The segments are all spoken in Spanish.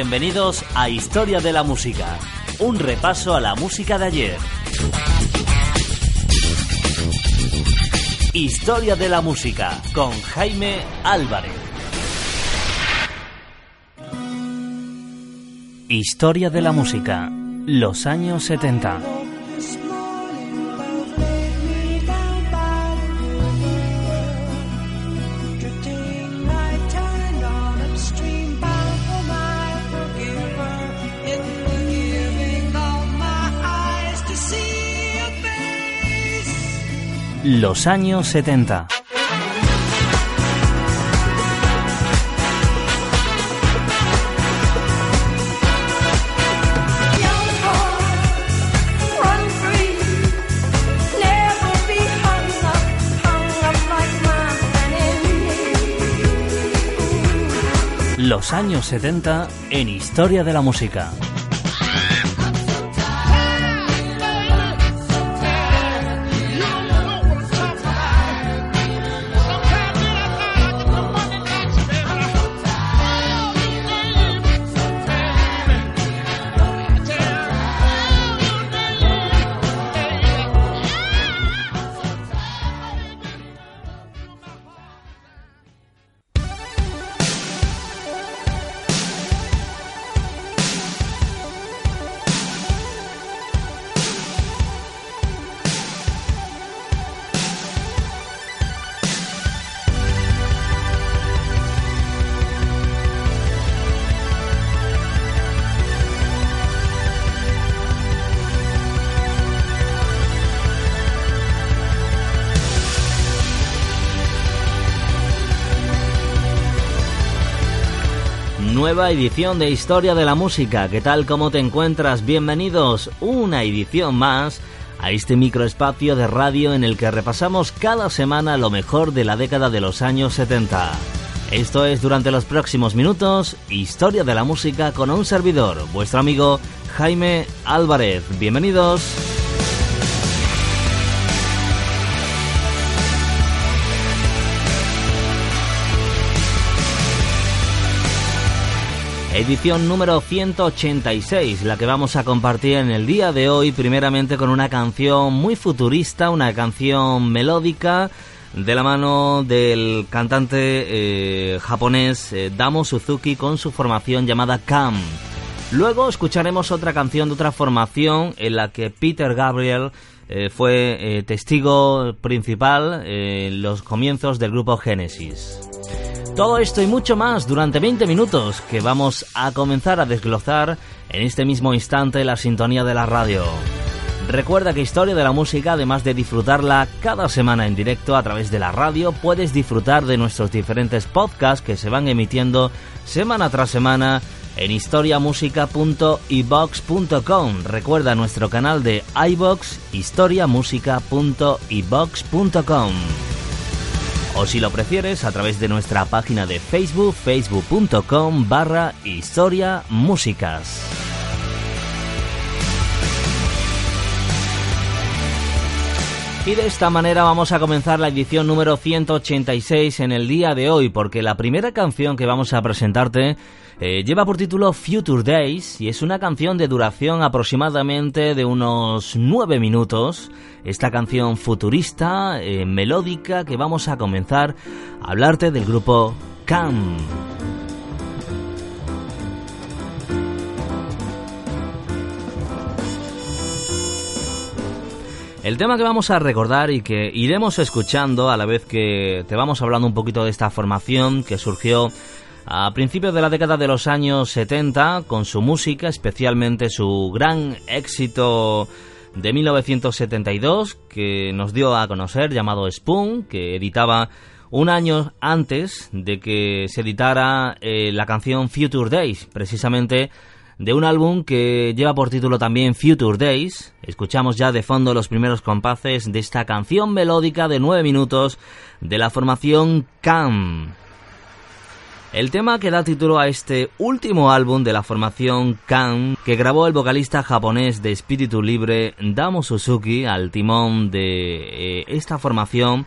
Bienvenidos a Historia de la Música, un repaso a la música de ayer. Historia de la Música con Jaime Álvarez. Historia de la Música, los años 70. Los años 70. Los años 70 en Historia de la Música. Nueva edición de Historia de la Música. ¿Qué tal? ¿Cómo te encuentras? Bienvenidos una edición más a este microespacio de radio en el que repasamos cada semana lo mejor de la década de los años 70. Esto es durante los próximos minutos Historia de la Música con un servidor, vuestro amigo Jaime Álvarez. Bienvenidos. Edición número 186, la que vamos a compartir en el día de hoy, primeramente con una canción muy futurista, una canción melódica, de la mano del cantante eh, japonés eh, Damo Suzuki con su formación llamada Cam. Luego escucharemos otra canción de otra formación en la que Peter Gabriel eh, fue testigo principal en los comienzos del grupo Genesis. Todo esto y mucho más durante 20 minutos que vamos a comenzar a desglozar en este mismo instante la sintonía de la radio. Recuerda que Historia de la Música, además de disfrutarla cada semana en directo a través de la radio, puedes disfrutar de nuestros diferentes podcasts que se van emitiendo semana tras semana en historiamusica.ibox.com. Recuerda nuestro canal de iBox, historiamusica.ibox.com o si lo prefieres a través de nuestra página de Facebook, facebook.com barra historia músicas. Y de esta manera vamos a comenzar la edición número 186 en el día de hoy, porque la primera canción que vamos a presentarte eh, lleva por título Future Days y es una canción de duración aproximadamente de unos 9 minutos. Esta canción futurista, eh, melódica, que vamos a comenzar a hablarte del grupo Cam. El tema que vamos a recordar y que iremos escuchando a la vez que te vamos hablando un poquito de esta formación que surgió a principios de la década de los años 70 con su música, especialmente su gran éxito de 1972 que nos dio a conocer llamado Spoon, que editaba un año antes de que se editara eh, la canción Future Days, precisamente de un álbum que lleva por título también Future Days. Escuchamos ya de fondo los primeros compases de esta canción melódica de 9 minutos de la formación Cam. El tema que da título a este último álbum de la formación Cam, que grabó el vocalista japonés de espíritu libre Damo Suzuki al timón de eh, esta formación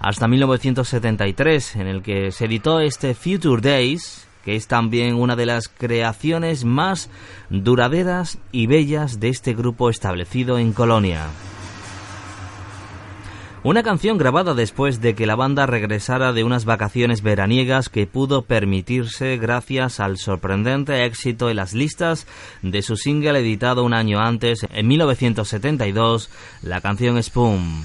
hasta 1973, en el que se editó este Future Days, que es también una de las creaciones más duraderas y bellas de este grupo establecido en Colonia. Una canción grabada después de que la banda regresara de unas vacaciones veraniegas que pudo permitirse gracias al sorprendente éxito en las listas de su single editado un año antes, en 1972, la canción Spoon.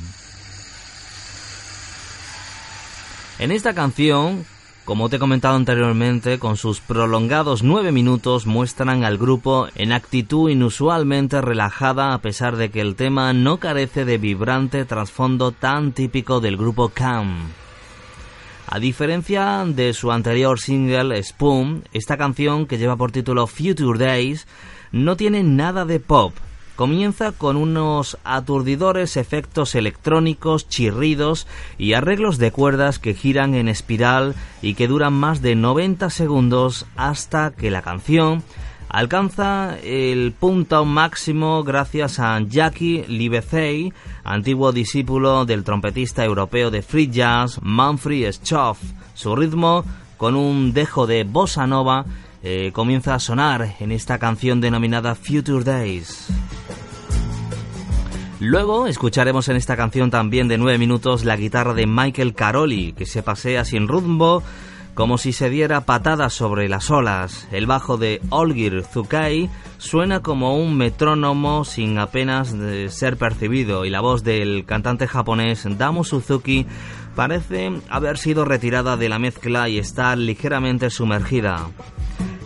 En esta canción, como te he comentado anteriormente, con sus prolongados nueve minutos muestran al grupo en actitud inusualmente relajada a pesar de que el tema no carece de vibrante trasfondo tan típico del grupo Cam. A diferencia de su anterior single Spoon, esta canción que lleva por título Future Days no tiene nada de pop, Comienza con unos aturdidores efectos electrónicos, chirridos y arreglos de cuerdas que giran en espiral y que duran más de 90 segundos hasta que la canción alcanza el punto máximo gracias a Jackie Livesey, antiguo discípulo del trompetista europeo de free jazz Manfred Schoff. Su ritmo, con un dejo de bossa nova, eh, comienza a sonar en esta canción denominada Future Days. Luego escucharemos en esta canción también de 9 minutos la guitarra de Michael Caroli, que se pasea sin rumbo como si se diera patadas sobre las olas. El bajo de Olgir Zukai suena como un metrónomo sin apenas ser percibido y la voz del cantante japonés Damo Suzuki parece haber sido retirada de la mezcla y estar ligeramente sumergida.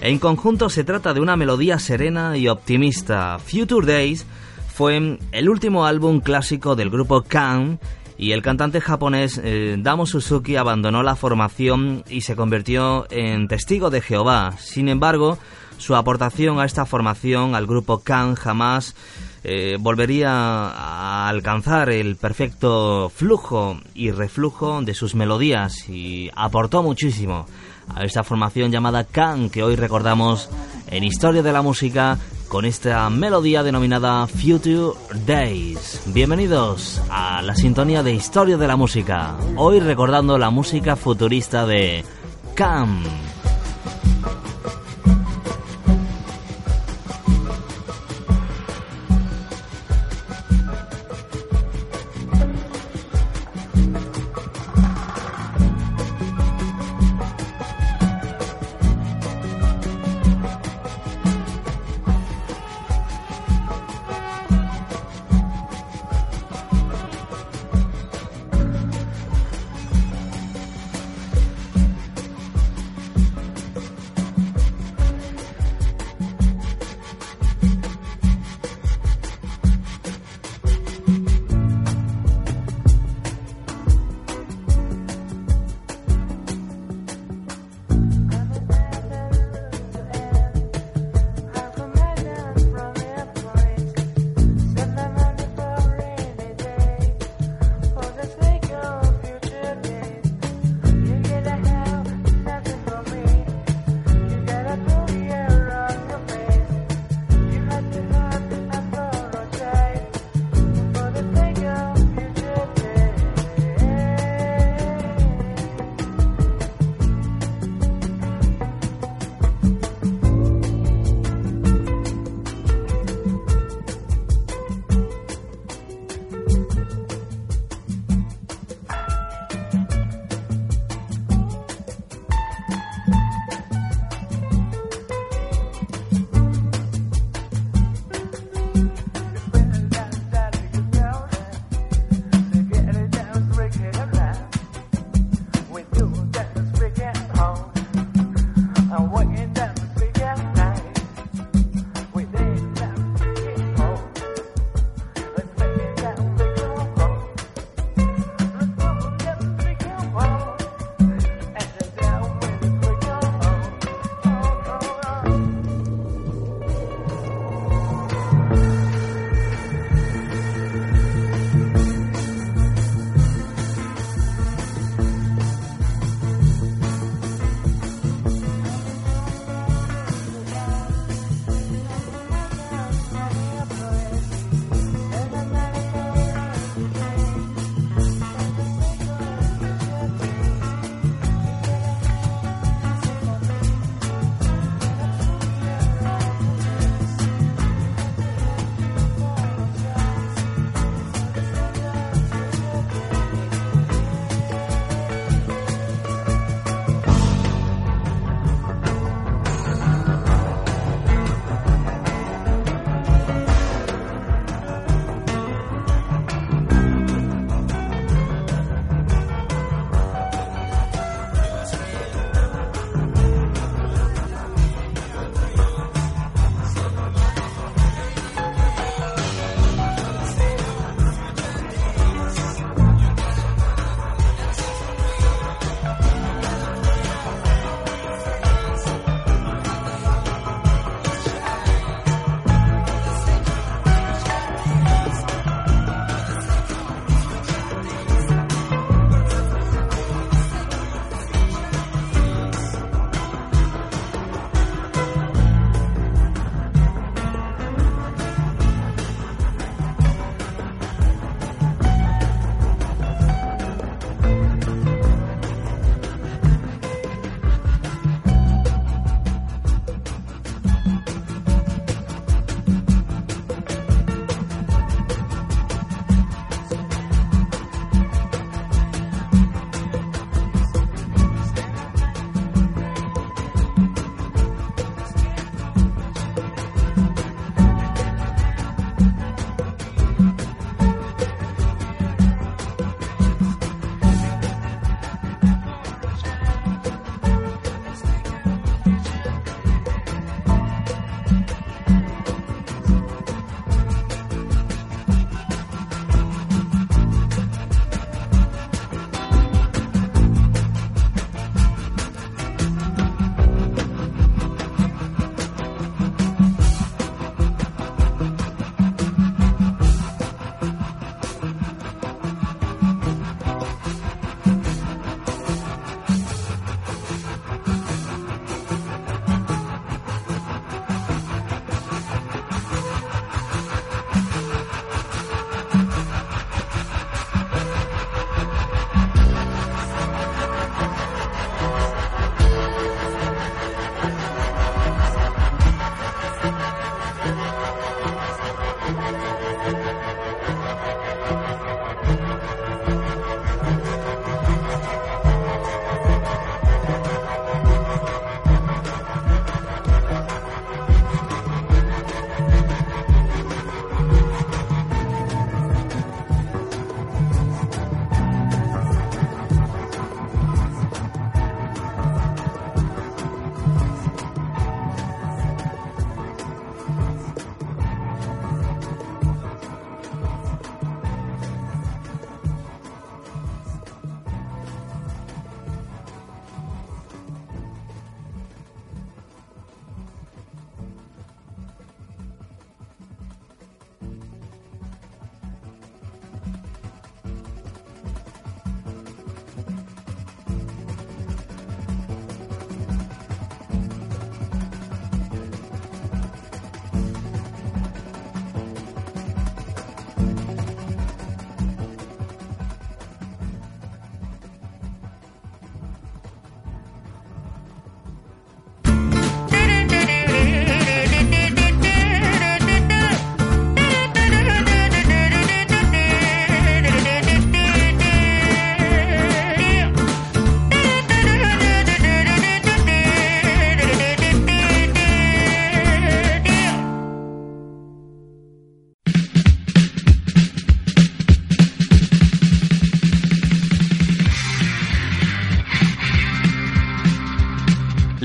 En conjunto se trata de una melodía serena y optimista. Future Days fue el último álbum clásico del grupo Kan y el cantante japonés eh, Damo Suzuki abandonó la formación y se convirtió en testigo de Jehová. Sin embargo, su aportación a esta formación, al grupo Kan, jamás eh, volvería a alcanzar el perfecto flujo y reflujo de sus melodías y aportó muchísimo a esta formación llamada Kan que hoy recordamos en Historia de la Música con esta melodía denominada Future Days. Bienvenidos a la sintonía de Historia de la Música, hoy recordando la música futurista de Cam.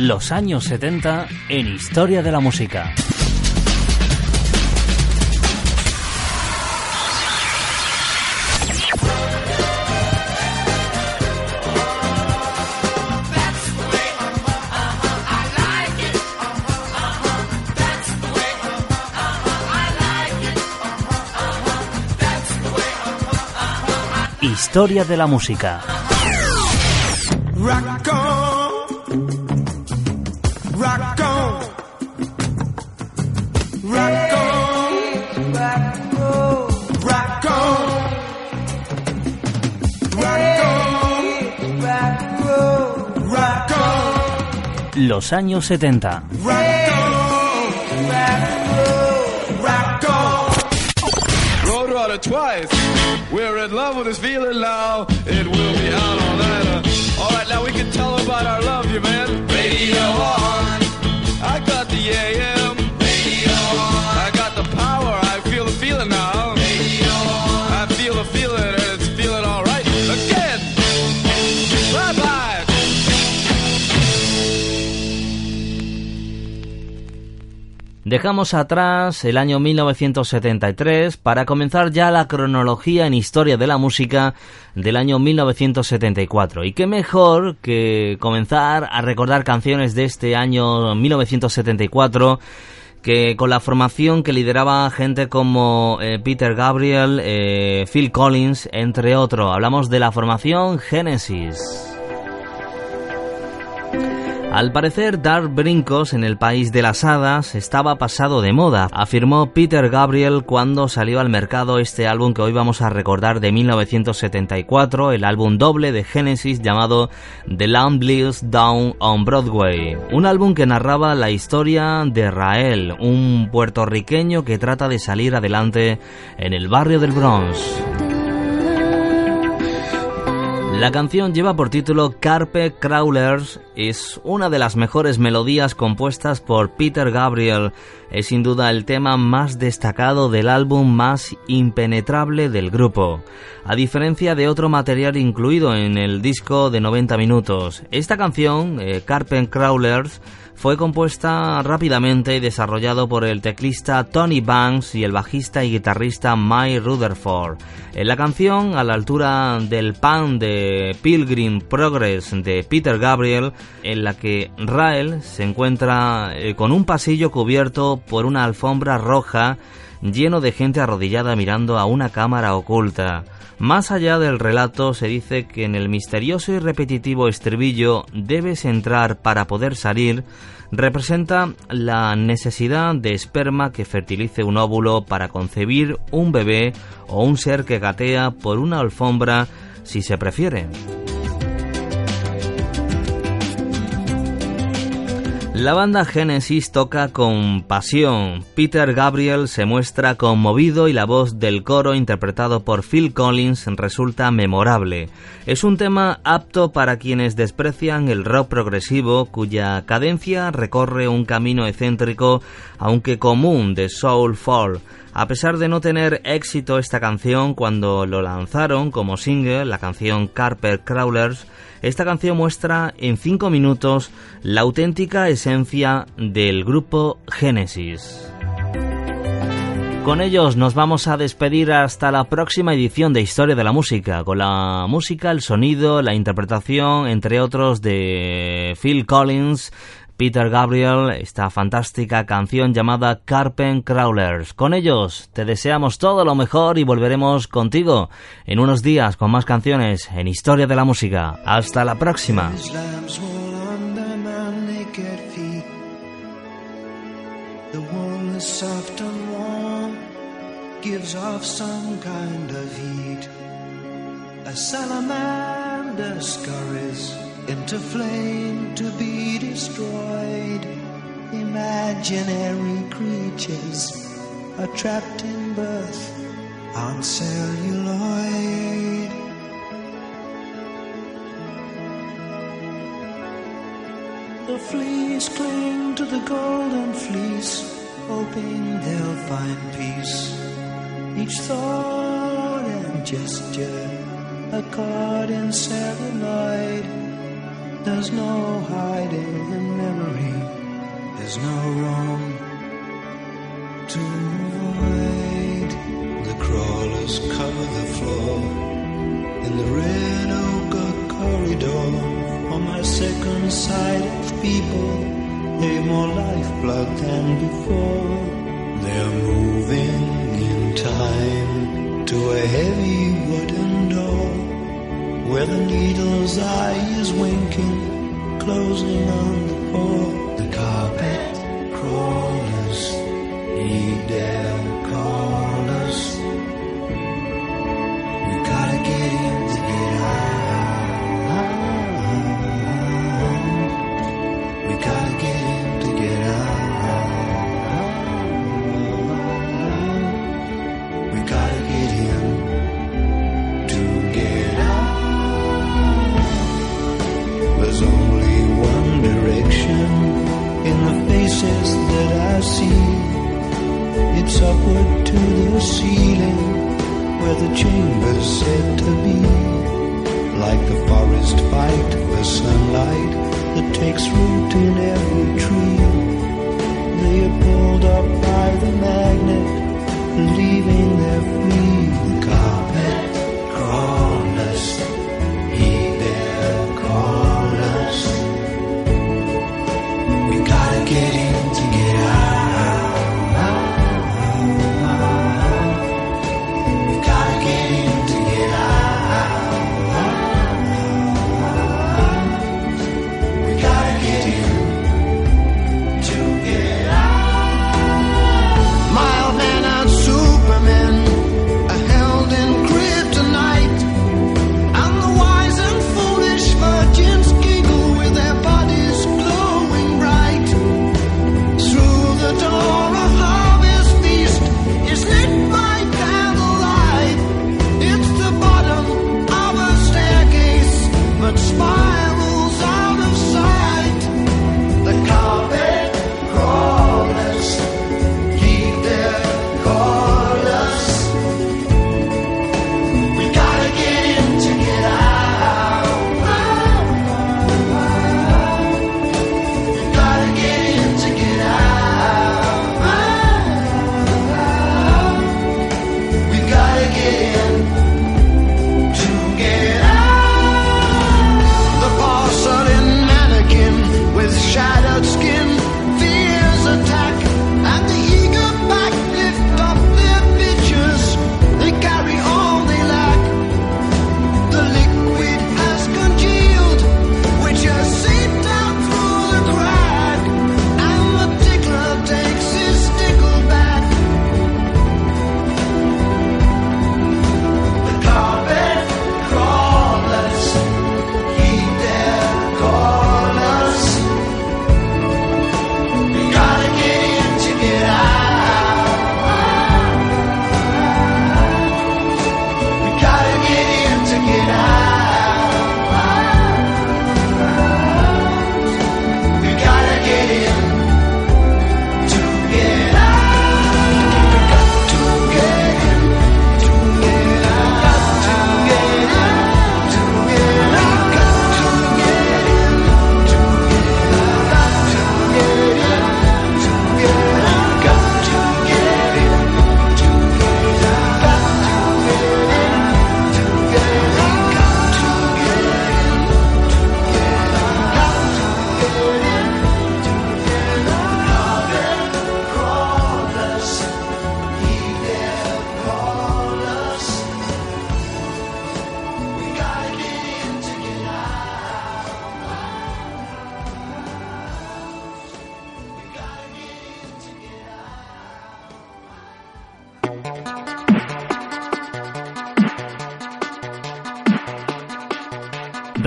Los años 70 en Historia de la Música. Historia de la música. Los años 70. twice. We're in love with this feeling now. It will be out all night. All right, now we can tell about our love, you man. Radio on. I got the AM. Radio Dejamos atrás el año 1973 para comenzar ya la cronología en historia de la música del año 1974. Y qué mejor que comenzar a recordar canciones de este año 1974 que con la formación que lideraba gente como eh, Peter Gabriel, eh, Phil Collins, entre otros. Hablamos de la formación Genesis. Al parecer, dar brincos en el país de las hadas estaba pasado de moda, afirmó Peter Gabriel cuando salió al mercado este álbum que hoy vamos a recordar de 1974, el álbum doble de Genesis llamado The Lamb Lives Down on Broadway, un álbum que narraba la historia de Rael, un puertorriqueño que trata de salir adelante en el barrio del Bronx. La canción lleva por título Carpe Crawlers, es una de las mejores melodías compuestas por Peter Gabriel, es sin duda el tema más destacado del álbum más impenetrable del grupo, a diferencia de otro material incluido en el disco de 90 minutos. Esta canción, eh, Carpe Crawlers, fue compuesta rápidamente y desarrollado por el teclista Tony Banks y el bajista y guitarrista Mike Rutherford. En la canción, a la altura del pan de Pilgrim Progress de Peter Gabriel, en la que Rael se encuentra eh, con un pasillo cubierto por una alfombra roja lleno de gente arrodillada mirando a una cámara oculta. Más allá del relato se dice que en el misterioso y repetitivo estribillo debes entrar para poder salir representa la necesidad de esperma que fertilice un óvulo para concebir un bebé o un ser que gatea por una alfombra si se prefiere. La banda Genesis toca con pasión. Peter Gabriel se muestra conmovido y la voz del coro interpretado por Phil Collins resulta memorable. Es un tema apto para quienes desprecian el rock progresivo cuya cadencia recorre un camino excéntrico aunque común de soul fall. A pesar de no tener éxito esta canción cuando lo lanzaron como single, la canción Carper Crawlers, esta canción muestra en 5 minutos la auténtica esencia del grupo Genesis. Con ellos nos vamos a despedir hasta la próxima edición de Historia de la Música, con la música, el sonido, la interpretación, entre otros, de Phil Collins, Peter Gabriel, esta fantástica canción llamada Carpen Crawlers. Con ellos te deseamos todo lo mejor y volveremos contigo en unos días con más canciones en Historia de la Música. Hasta la próxima. Into flame to be destroyed. Imaginary creatures are trapped in birth on celluloid. The fleas cling to the golden fleece, hoping they'll find peace. Each thought and gesture a card in celluloid. There's no hiding in memory. There's no room to avoid. The crawlers cover the floor in the red oak corridor. On my second sight of people, they've more lifeblood than before. They're moving in time to a heavy wooden door where the needle's eye is winking, closing on the floor. Chamber's said to be. Like the forest fight for sunlight that takes root in every tree. They are pulled up by the magnet, leaving their free.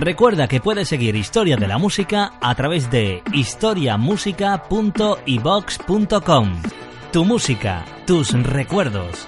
Recuerda que puedes seguir Historia de la Música a través de historiamusica.ibox.com. Tu música, tus recuerdos.